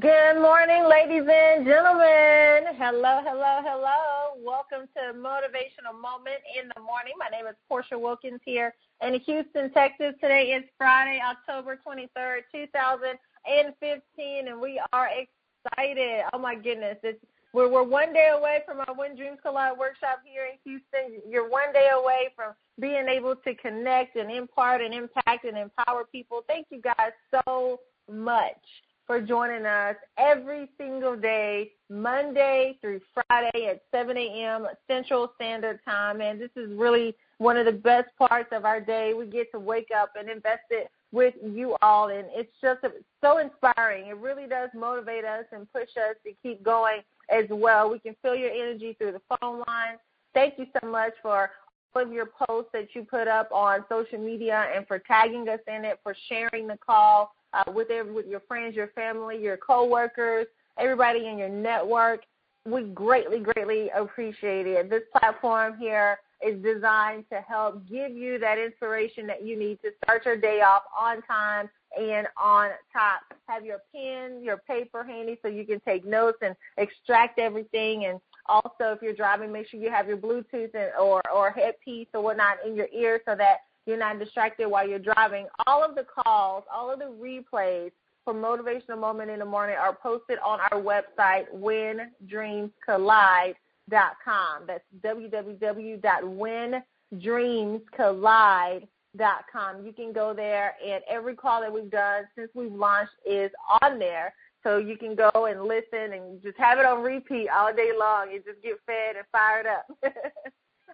Good morning, ladies and gentlemen. Hello, hello, hello. Welcome to Motivational Moment in the Morning. My name is Portia Wilkins here in Houston, Texas. Today is Friday, October 23rd, 2015, and we are excited. Oh my goodness. It's, we're, we're one day away from our When Dreams Collide workshop here in Houston. You're one day away from being able to connect and impart and impact and empower people. Thank you guys so much for joining us every single day, Monday through Friday at 7 a.m. Central Standard Time. And this is really one of the best parts of our day. We get to wake up and invest it with you all. And it's just so inspiring. It really does motivate us and push us to keep going as well. We can feel your energy through the phone line. Thank you so much for all of your posts that you put up on social media and for tagging us in it, for sharing the call uh, with every, with your friends, your family, your coworkers, everybody in your network. We greatly, greatly appreciate it. This platform here is designed to help give you that inspiration that you need to start your day off on time and on top. Have your pen, your paper handy so you can take notes and extract everything. And also, if you're driving, make sure you have your Bluetooth and, or, or headpiece or whatnot in your ear so that you're not distracted while you're driving. All of the calls, all of the replays for Motivational Moment in the Morning are posted on our website, whendreamscollide.com. That's www.whendreamscollide.com. You can go there, and every call that we've done since we've launched is on there. So you can go and listen and just have it on repeat all day long and just get fed and fired up.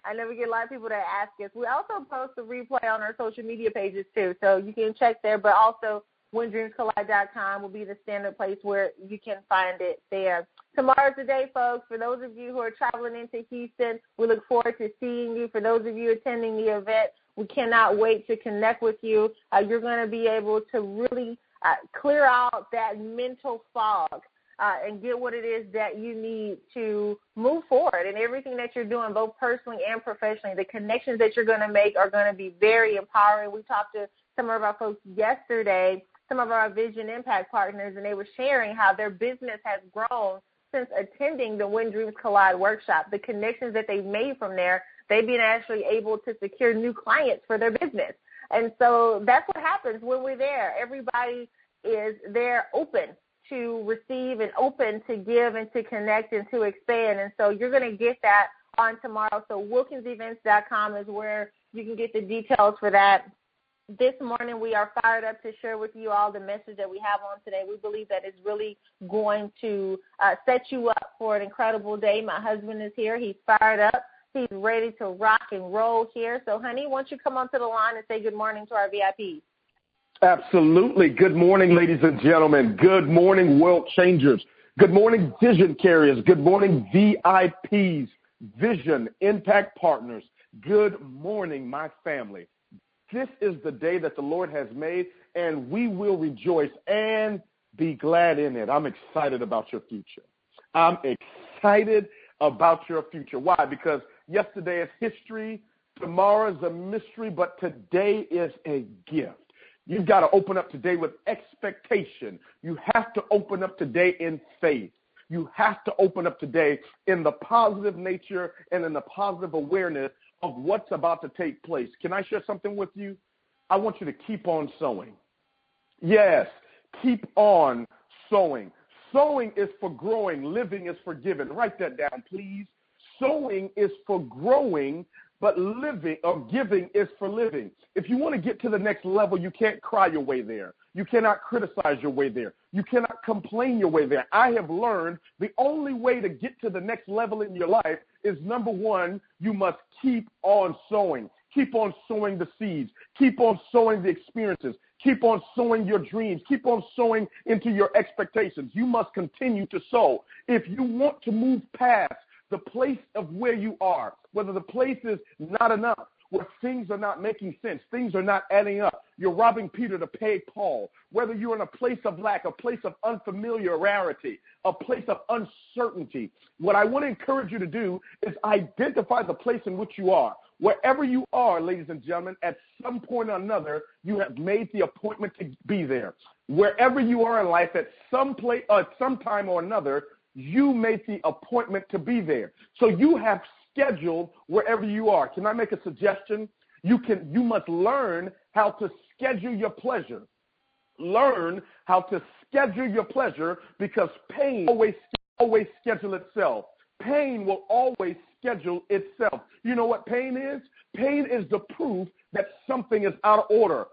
I know we get a lot of people that ask us. We also post the replay on our social media pages too, so you can check there. But also, whendreamscollide.com will be the standard place where you can find it there. Tomorrow's the day, folks. For those of you who are traveling into Houston, we look forward to seeing you. For those of you attending the event, we cannot wait to connect with you. Uh, you're going to be able to really uh, clear out that mental fog uh, and get what it is that you need to move forward and everything that you're doing, both personally and professionally. The connections that you're going to make are going to be very empowering. We talked to some of our folks yesterday, some of our Vision Impact partners, and they were sharing how their business has grown since attending the When Dreams Collide workshop. The connections that they've made from there, they've been actually able to secure new clients for their business. And so that's what happens when we're there. Everybody is there open to receive and open to give and to connect and to expand. And so you're going to get that on tomorrow. So wilkinsevents.com is where you can get the details for that. This morning we are fired up to share with you all the message that we have on today. We believe that it's really going to uh, set you up for an incredible day. My husband is here. He's fired up. He's ready to rock and roll here. So, honey, why don't you come onto the line and say good morning to our VIPs? Absolutely. Good morning, ladies and gentlemen. Good morning, world changers. Good morning, vision carriers. Good morning, VIPs, vision impact partners. Good morning, my family. This is the day that the Lord has made, and we will rejoice and be glad in it. I'm excited about your future. I'm excited about your future. Why? Because yesterday is history, tomorrow is a mystery, but today is a gift. You've got to open up today with expectation. You have to open up today in faith. You have to open up today in the positive nature and in the positive awareness of what's about to take place. Can I share something with you? I want you to keep on sowing. Yes, keep on sowing. Sowing is for growing, living is for giving. Write that down, please. Sowing is for growing, but living or giving is for living. If you want to get to the next level, you can't cry your way there. You cannot criticize your way there. You cannot complain your way there. I have learned the only way to get to the next level in your life is number one, you must keep on sowing. Keep on sowing the seeds. Keep on sowing the experiences. Keep on sowing your dreams. Keep on sowing into your expectations. You must continue to sow. If you want to move past the place of where you are, whether the place is not enough, where things are not making sense, things are not adding up. You're robbing Peter to pay Paul. Whether you're in a place of lack, a place of unfamiliarity, a place of uncertainty, what I want to encourage you to do is identify the place in which you are. Wherever you are, ladies and gentlemen, at some point or another, you have made the appointment to be there. Wherever you are in life, at some place, uh, some time or another, you made the appointment to be there. So you have scheduled wherever you are. Can I make a suggestion? You can you must learn how to schedule your pleasure. Learn how to schedule your pleasure because pain always always schedule itself. Pain will always schedule itself. You know what pain is? Pain is the proof that something is out of order.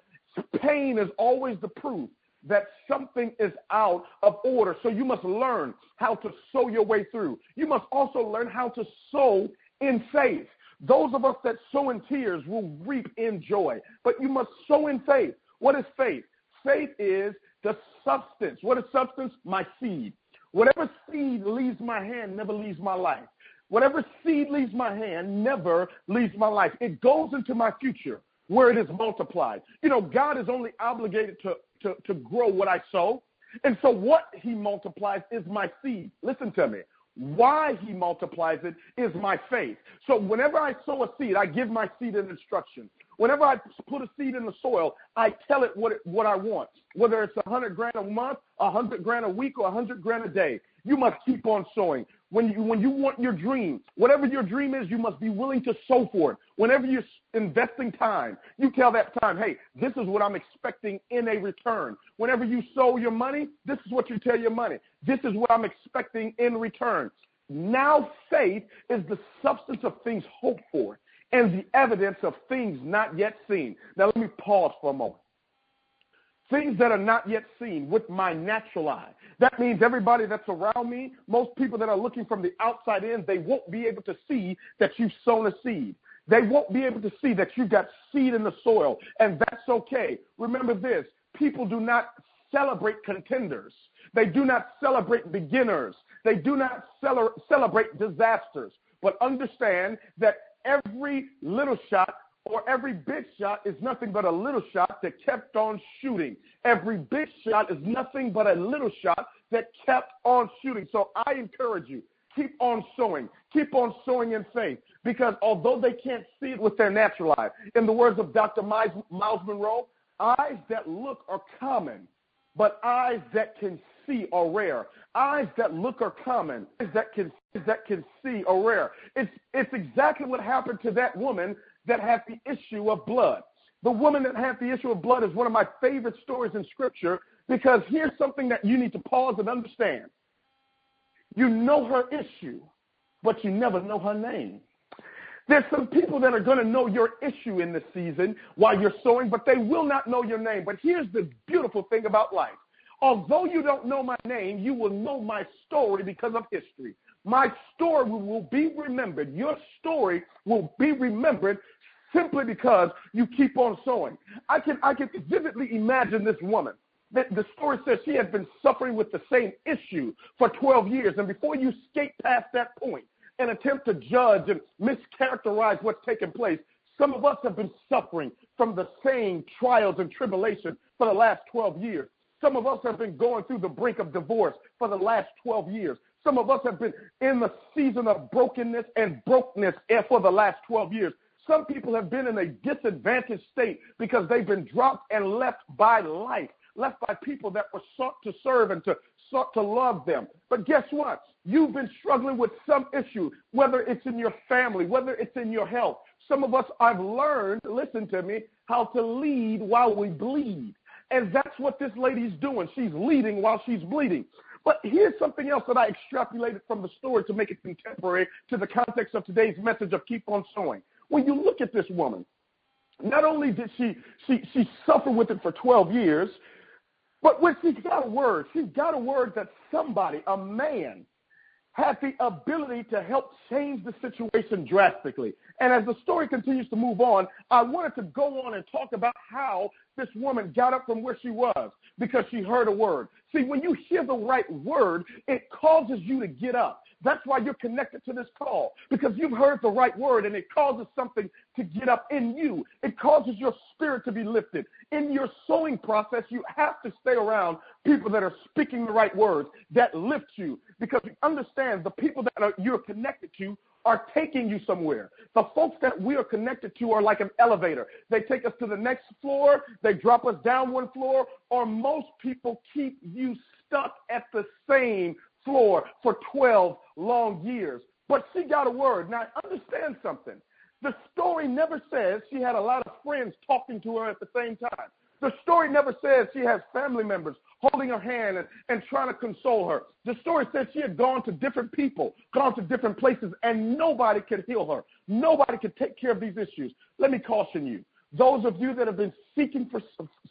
Pain is always the proof that something is out of order. So you must learn how to sow your way through. You must also learn how to sow in faith. Those of us that sow in tears will reap in joy, but you must sow in faith. What is faith? Faith is the substance. What is substance? My seed. Whatever seed leaves my hand never leaves my life. Whatever seed leaves my hand never leaves my life. It goes into my future where it is multiplied. You know, God is only obligated to, to, to grow what I sow. And so what he multiplies is my seed. Listen to me. Why he multiplies it is my faith. So whenever I sow a seed, I give my seed an instruction. Whenever I put a seed in the soil, I tell it what it, what I want. Whether it's a hundred grand a month, a hundred grand a week, or a hundred grand a day, you must keep on sowing. When you when you want your dream, whatever your dream is, you must be willing to sow for it. Whenever you're investing time, you tell that time, hey, this is what I'm expecting in a return. Whenever you sow your money, this is what you tell your money. This is what I'm expecting in return. Now faith is the substance of things hoped for and the evidence of things not yet seen. Now, let me pause for a moment. Things that are not yet seen with my natural eye. That means everybody that's around me, most people that are looking from the outside in, they won't be able to see that you've sown a seed. They won't be able to see that you've got seed in the soil, and that's okay. Remember this people do not celebrate contenders, they do not celebrate beginners, they do not celebrate disasters. But understand that every little shot or every big shot is nothing but a little shot that kept on shooting. Every big shot is nothing but a little shot that kept on shooting. So I encourage you, keep on sowing. Keep on sowing in faith. Because although they can't see it with their natural eye, in the words of Dr. Myles Munroe, eyes that look are common, but eyes that can see are rare. Eyes that look are common. Eyes that can that can see are rare. It's it's exactly what happened to that woman that had the issue of blood. The woman that had the issue of blood is one of my favorite stories in Scripture because here's something that you need to pause and understand. You know her issue, but you never know her name. There's some people that are going to know your issue in this season while you're sowing, but they will not know your name. But here's the beautiful thing about life Although you don't know my name, you will know my story because of history. My story will be remembered. Your story will be remembered simply because you keep on sowing. I can I can vividly imagine this woman. The, the story says she had been suffering with the same issue for 12 years. And before you skate past that point and attempt to judge and mischaracterize what's taking place, some of us have been suffering from the same trials and tribulations for the last 12 years. Some of us have been going through the brink of divorce for the last 12 years. Some of us have been in the season of brokenness and brokenness eh, for the last 12 years. Some people have been in a disadvantaged state because they've been dropped and left by life, left by people that were sought to serve and to sought to love them. But guess what? You've been struggling with some issue, whether it's in your family, whether it's in your health. Some of us have learned, listen to me, how to lead while we bleed. And that's what this lady's doing. She's leading while she's bleeding. But here's something else that I extrapolated from the story to make it contemporary to the context of today's message of keep on sowing. When you look at this woman, not only did she she she suffer with it for 12 years, but when she's got a word, she's got a word that somebody, a man, had the ability to help change the situation drastically. And as the story continues to move on, I wanted to go on and talk about how this woman got up from where she was because she heard a word. See, when you hear the right word, it causes you to get up. That's why you're connected to this call because you've heard the right word and it causes something to get up in you. It causes your spirit to be lifted. In your sowing process, you have to stay around people that are speaking the right words that lift you because you understand the people that are, you're connected to are taking you somewhere. The folks that we are connected to are like an elevator. They take us to the next floor, they drop us down one floor, or most people keep you stuck at the same floor for 12 long years. But she got a word. Now, understand something. The story never says she had a lot of friends talking to her at the same time. The story never says she has family members holding her hand and, and trying to console her. The story says she had gone to different people, gone to different places, and nobody could heal her. Nobody could take care of these issues. Let me caution you. Those of you that have been seeking for,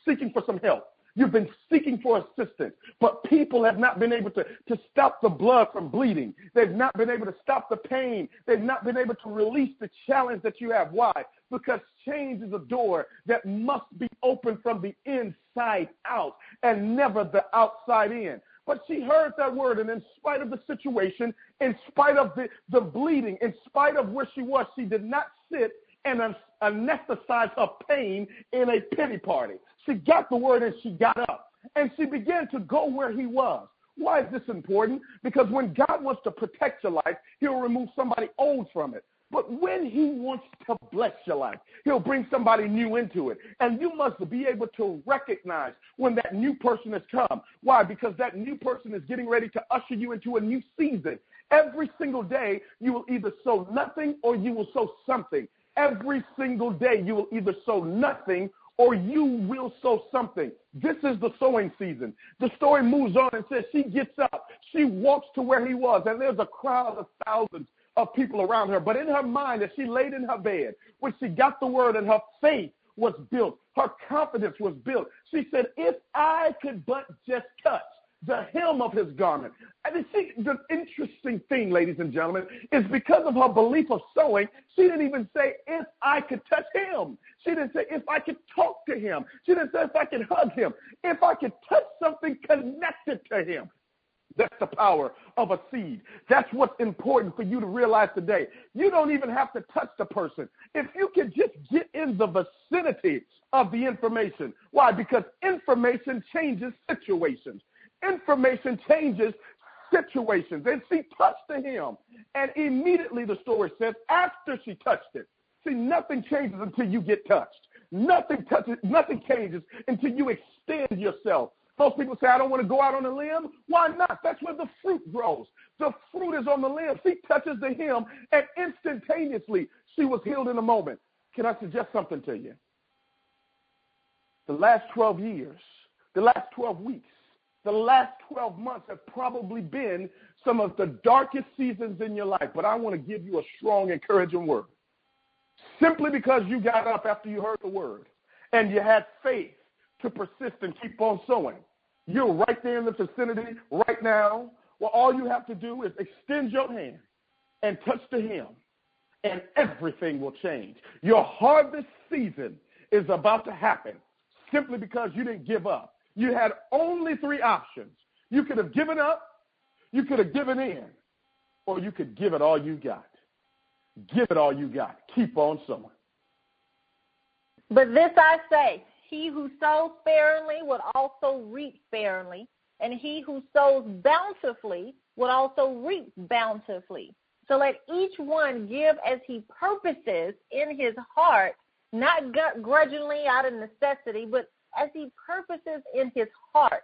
seeking for some help, You've been seeking for assistance, but people have not been able to, to stop the blood from bleeding. They've not been able to stop the pain. They've not been able to release the challenge that you have. Why? Because change is a door that must be opened from the inside out and never the outside in. But she heard that word, and in spite of the situation, in spite of the, the bleeding, in spite of where she was, she did not sit and anesthetize her pain in a pity party. She got the word and she got up and she began to go where he was. Why is this important? Because when God wants to protect your life, he'll remove somebody old from it. But when he wants to bless your life, he'll bring somebody new into it. And you must be able to recognize when that new person has come. Why? Because that new person is getting ready to usher you into a new season. Every single day, you will either sow nothing or you will sow something. Every single day, you will either sow nothing or you will sow something. This is the sowing season. The story moves on and says she gets up. She walks to where he was, and there's a crowd of thousands of people around her. But in her mind, as she laid in her bed, when she got the word and her faith was built, her confidence was built, she said, If I could but just touch the hem of his garment. And you see, the interesting thing, ladies and gentlemen, is because of her belief of sowing, she didn't even say, if I could touch him. She didn't say, if I could talk to him. She didn't say, if I could hug him. If I could touch something connected to him. That's the power of a seed. That's what's important for you to realize today. You don't even have to touch the person. If you can just get in the vicinity of the information. Why? Because information changes situations. Information changes situations. And she touched to him. And immediately the story says, after she touched it, see, nothing changes until you get touched. Nothing touches, nothing changes until you extend yourself. Most people say, I don't want to go out on a limb. Why not? That's where the fruit grows. The fruit is on the limb. She touches the hem, and instantaneously she was healed in a moment. Can I suggest something to you? The last 12 years, the last 12 weeks, the last 12 months have probably been some of the darkest seasons in your life, but I want to give you a strong, encouraging word. Simply because you got up after you heard the word and you had faith to persist and keep on sowing. You're right there in the vicinity right now. Well, all you have to do is extend your hand and touch the hem, and everything will change. Your harvest season is about to happen simply because you didn't give up. You had only three options. You could have given up, you could have given in, or you could give it all you got. Give it all you got. Keep on sowing. But this I say he who sows sparingly would also reap sparingly, and he who sows bountifully would also reap bountifully. So let each one give as he purposes in his heart, not grudgingly out of necessity, but as he purposes in his heart.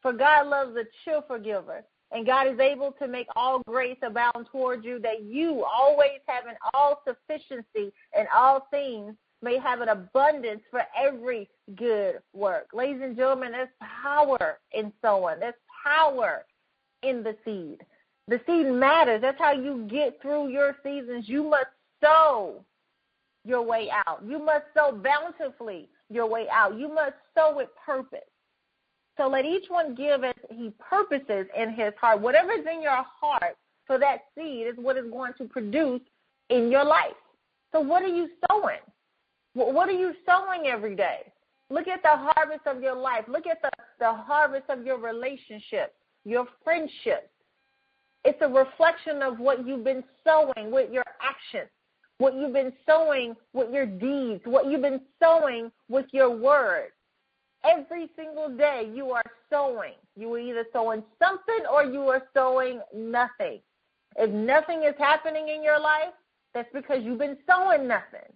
For God loves a cheerful giver, and God is able to make all grace abound toward you, that you, always having all sufficiency in all things, may have an abundance for every good work. Ladies and gentlemen, there's power in sowing. There's power in the seed. The seed matters. That's how you get through your seasons. You must sow your way out. You must sow bountifully your way out. You must sow with purpose. So let each one give as he purposes in his heart. Whatever's in your heart for that seed is what is going to produce in your life. So what are you sowing? What are you sowing every day? Look at the harvest of your life. Look at the, the harvest of your relationships, your friendships. It's a reflection of what you've been sowing with your actions what you've been sowing with your deeds, what you've been sowing with your words. Every single day you are sowing. You are either sowing something or you are sowing nothing. If nothing is happening in your life, that's because you've been sowing nothing.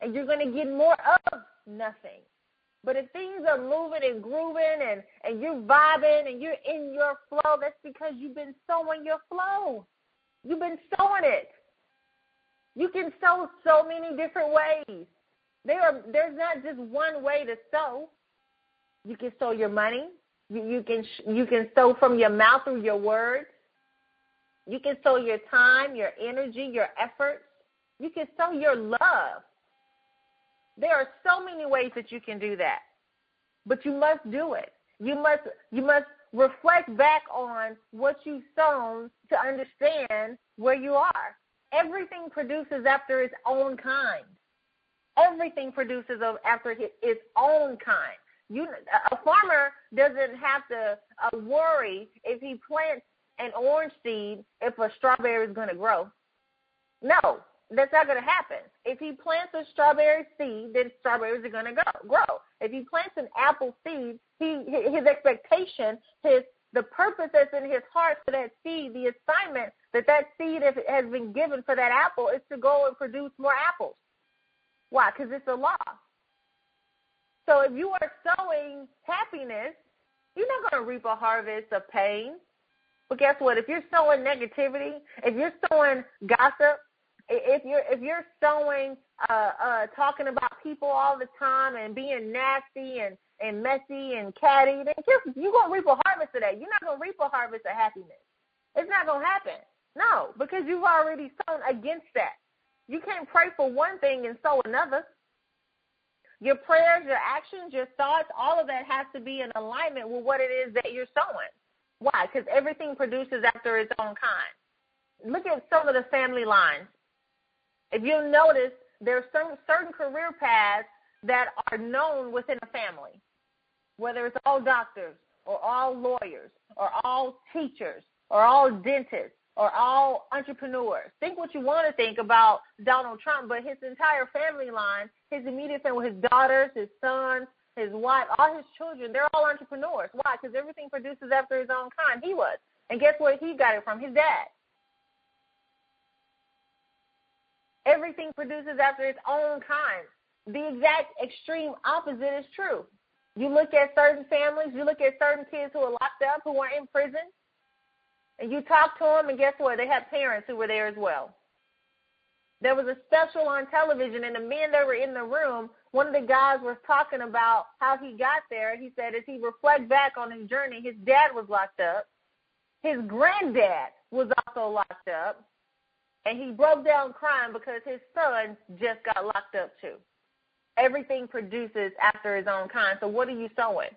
And you're going to get more of nothing. But if things are moving and grooving and, and you're vibing and you're in your flow, that's because you've been sowing your flow. You've been sowing it. You can sow so many different ways. There are, there's not just one way to sow. You can sow your money. You, you can you can sow from your mouth through your words. You can sow your time, your energy, your efforts. You can sow your love. There are so many ways that you can do that. But you must do it. You must you must reflect back on what you've sown to understand where you are. Everything produces after its own kind. Everything produces after its own kind. You, a farmer doesn't have to uh, worry if he plants an orange seed if a strawberry is going to grow. No, that's not going to happen. If he plants a strawberry seed, then strawberries are going to go, grow. If he plants an apple seed, he his expectation, his the purpose that's in his heart for that seed, the assignment that that seed has been given for that apple is to go and produce more apples. Why? Because it's a law. So if you are sowing happiness, you're not going to reap a harvest of pain. But guess what? If you're sowing negativity, if you're sowing gossip, if you're if you're sowing uh, uh, talking about people all the time and being nasty and and messy and catty, then you're you gonna reap a harvest of that. You're not gonna reap a harvest of happiness. It's not gonna happen. No, because you've already sown against that. You can't pray for one thing and sow another. Your prayers, your actions, your thoughts, all of that has to be in alignment with what it is that you're sowing. Why? Because everything produces after its own kind. Look at some of the family lines. If you'll notice, there are some certain career paths that are known within a family, whether it's all doctors or all lawyers or all teachers or all dentists or all entrepreneurs. Think what you want to think about Donald Trump, but his entire family line, his immediate family, his daughters, his sons, his wife, all his children, they're all entrepreneurs. Why? Because everything produces after his own kind. He was. And guess where he got it from? His dad. Everything produces after its own kind. The exact extreme opposite is true. You look at certain families, you look at certain kids who are locked up, who are in prison, and you talk to them, and guess what? They have parents who were there as well. There was a special on television, and the men that were in the room, one of the guys was talking about how he got there. He said, as he reflected back on his journey, his dad was locked up, his granddad was also locked up, and he broke down crying because his son just got locked up too. Everything produces after his own kind. So what are you sowing?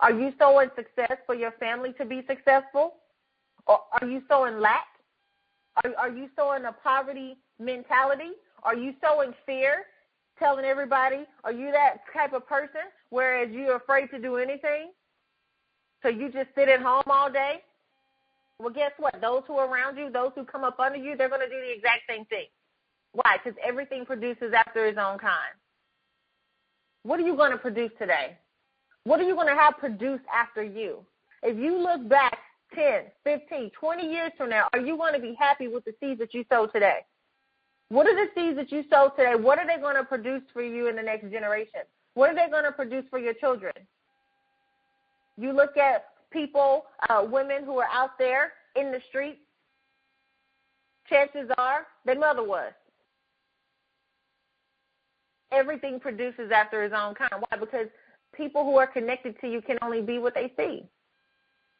Are you sowing success for your family to be successful? Or are you sowing lack? Are, are you sowing a poverty mentality? Are you sowing fear, telling everybody, are you that type of person, whereas you're afraid to do anything? So you just sit at home all day? Well, guess what? Those who are around you, those who come up under you, they're going to do the exact same thing. Why? Because everything produces after its own kind. What are you going to produce today? What are you going to have produced after you? If you look back 10, 15, 20 years from now, are you going to be happy with the seeds that you sow today? What are the seeds that you sow today? What are they going to produce for you in the next generation? What are they going to produce for your children? You look at people, uh, women who are out there in the streets, chances are their mother was. Everything produces after its own kind. Why? Because people who are connected to you can only be what they see.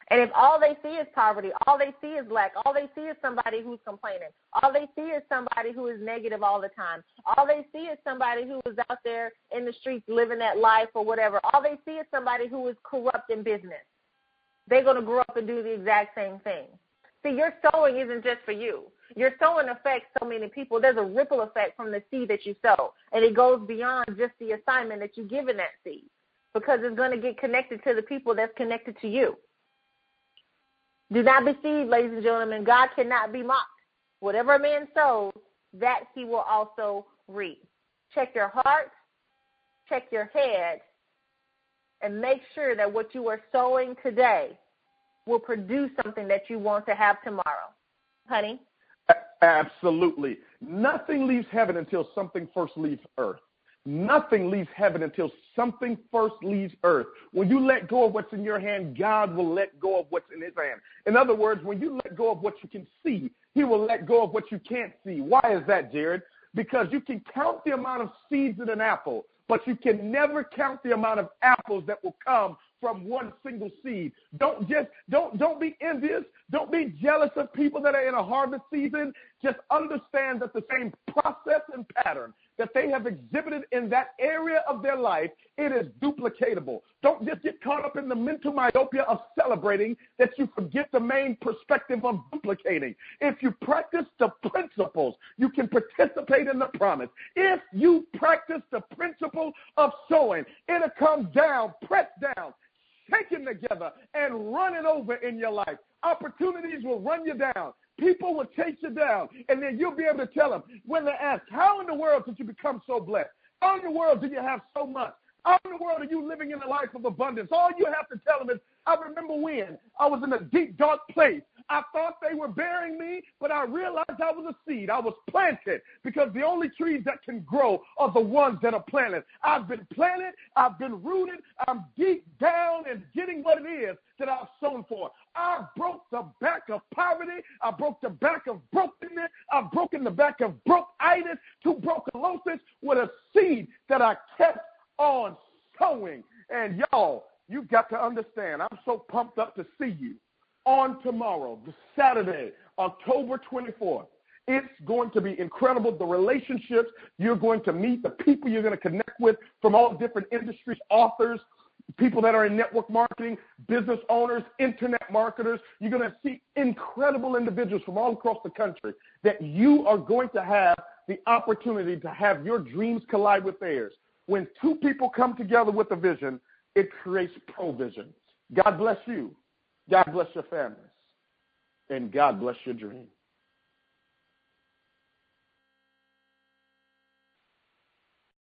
And if all they see is poverty, all they see is lack, all they see is somebody who's complaining, all they see is somebody who is negative all the time, all they see is somebody who is out there in the streets living that life or whatever, all they see is somebody who is corrupt in business they're going to grow up and do the exact same thing. See, your sowing isn't just for you. Your sowing affects so many people. There's a ripple effect from the seed that you sow, and it goes beyond just the assignment that you give in that seed because it's going to get connected to the people that's connected to you. Do not be deceived, ladies and gentlemen. God cannot be mocked. Whatever a man sows, that he will also reap. Check your heart, check your head, and make sure that what you are sowing today will produce something that you want to have tomorrow. honey. Absolutely. Nothing leaves heaven until something first leaves earth. Nothing leaves heaven until something first leaves earth. When you let go of what's in your hand, God will let go of what's in his hand. In other words, when you let go of what you can see, he will let go of what you can't see. Why is that, Jared? Because you can count the amount of seeds in an apple, but you can never count the amount of apples that will come from one single seed. Don't just don't don't be envious. Don't be jealous of people that are in a harvest season. Just understand that the same process and pattern that they have exhibited in that area of their life, it is duplicatable. Don't just get caught up in the mental myopia of celebrating that you forget the main perspective of duplicating. If you practice the principles, you can participate in the promise. If you practice the principle of sowing, it'll come down, pressed down, shaken together, and running over in your life. Opportunities will run you down. People will chase you down, and then you'll be able to tell them when they ask, How in the world did you become so blessed? How in the world did you have so much? How in the world are you living in a life of abundance? All you have to tell them is, I remember when I was in a deep, dark place. I thought they were burying me, but I realized I was a seed. I was planted because the only trees that can grow are the ones that are planted. I've been planted, I've been rooted, I'm deep down and getting what it is that I've sown for. I broke the back of poverty. I broke the back of brokenness. I've broken the back of brokeitis, tuberculosis with a seed that I kept on sowing. And y'all, you got to understand, I'm so pumped up to see you on tomorrow, the Saturday, October 24th. It's going to be incredible. The relationships you're going to meet, the people you're going to connect with from all different industries, authors, people that are in network marketing, business owners, internet marketers. You're going to see incredible individuals from all across the country that you are going to have the opportunity to have your dreams collide with theirs. When two people come together with a vision, it creates provision. God bless you. God bless your families. And God bless your dream.